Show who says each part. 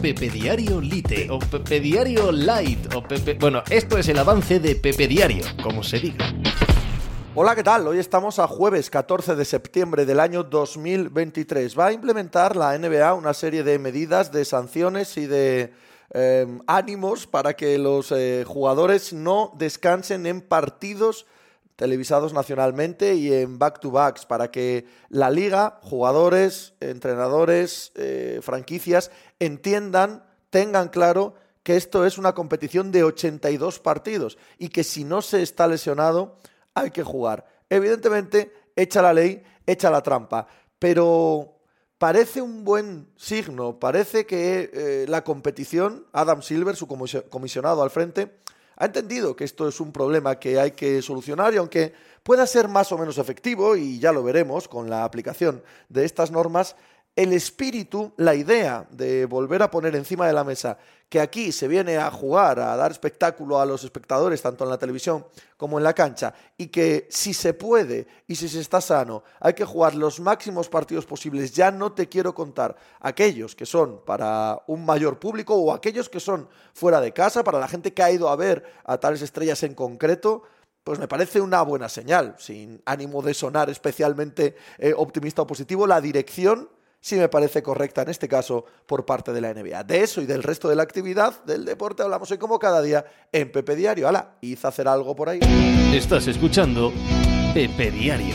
Speaker 1: Pepe Diario Lite o Pepe Diario Light o Pepe... Bueno, esto es el avance de Pepe Diario, como se diga.
Speaker 2: Hola, ¿qué tal? Hoy estamos a jueves 14 de septiembre del año 2023. Va a implementar la NBA una serie de medidas, de sanciones y de em, ánimos para que los eh, jugadores no descansen en partidos televisados nacionalmente y en back-to-backs para que la liga, jugadores, entrenadores, eh, franquicias entiendan, tengan claro que esto es una competición de 82 partidos y que si no se está lesionado hay que jugar. Evidentemente, echa la ley, echa la trampa, pero parece un buen signo, parece que eh, la competición, Adam Silver, su comisionado al frente, ha entendido que esto es un problema que hay que solucionar y aunque pueda ser más o menos efectivo, y ya lo veremos con la aplicación de estas normas, el espíritu, la idea de volver a poner encima de la mesa que aquí se viene a jugar, a dar espectáculo a los espectadores, tanto en la televisión como en la cancha, y que si se puede y si se está sano, hay que jugar los máximos partidos posibles. Ya no te quiero contar aquellos que son para un mayor público o aquellos que son fuera de casa, para la gente que ha ido a ver a tales estrellas en concreto pues me parece una buena señal, sin ánimo de sonar especialmente eh, optimista o positivo, la dirección sí me parece correcta en este caso por parte de la NBA. De eso y del resto de la actividad del deporte hablamos hoy como cada día en Pepe Diario. Hala, hice hacer algo por ahí.
Speaker 1: Estás escuchando Pepe Diario.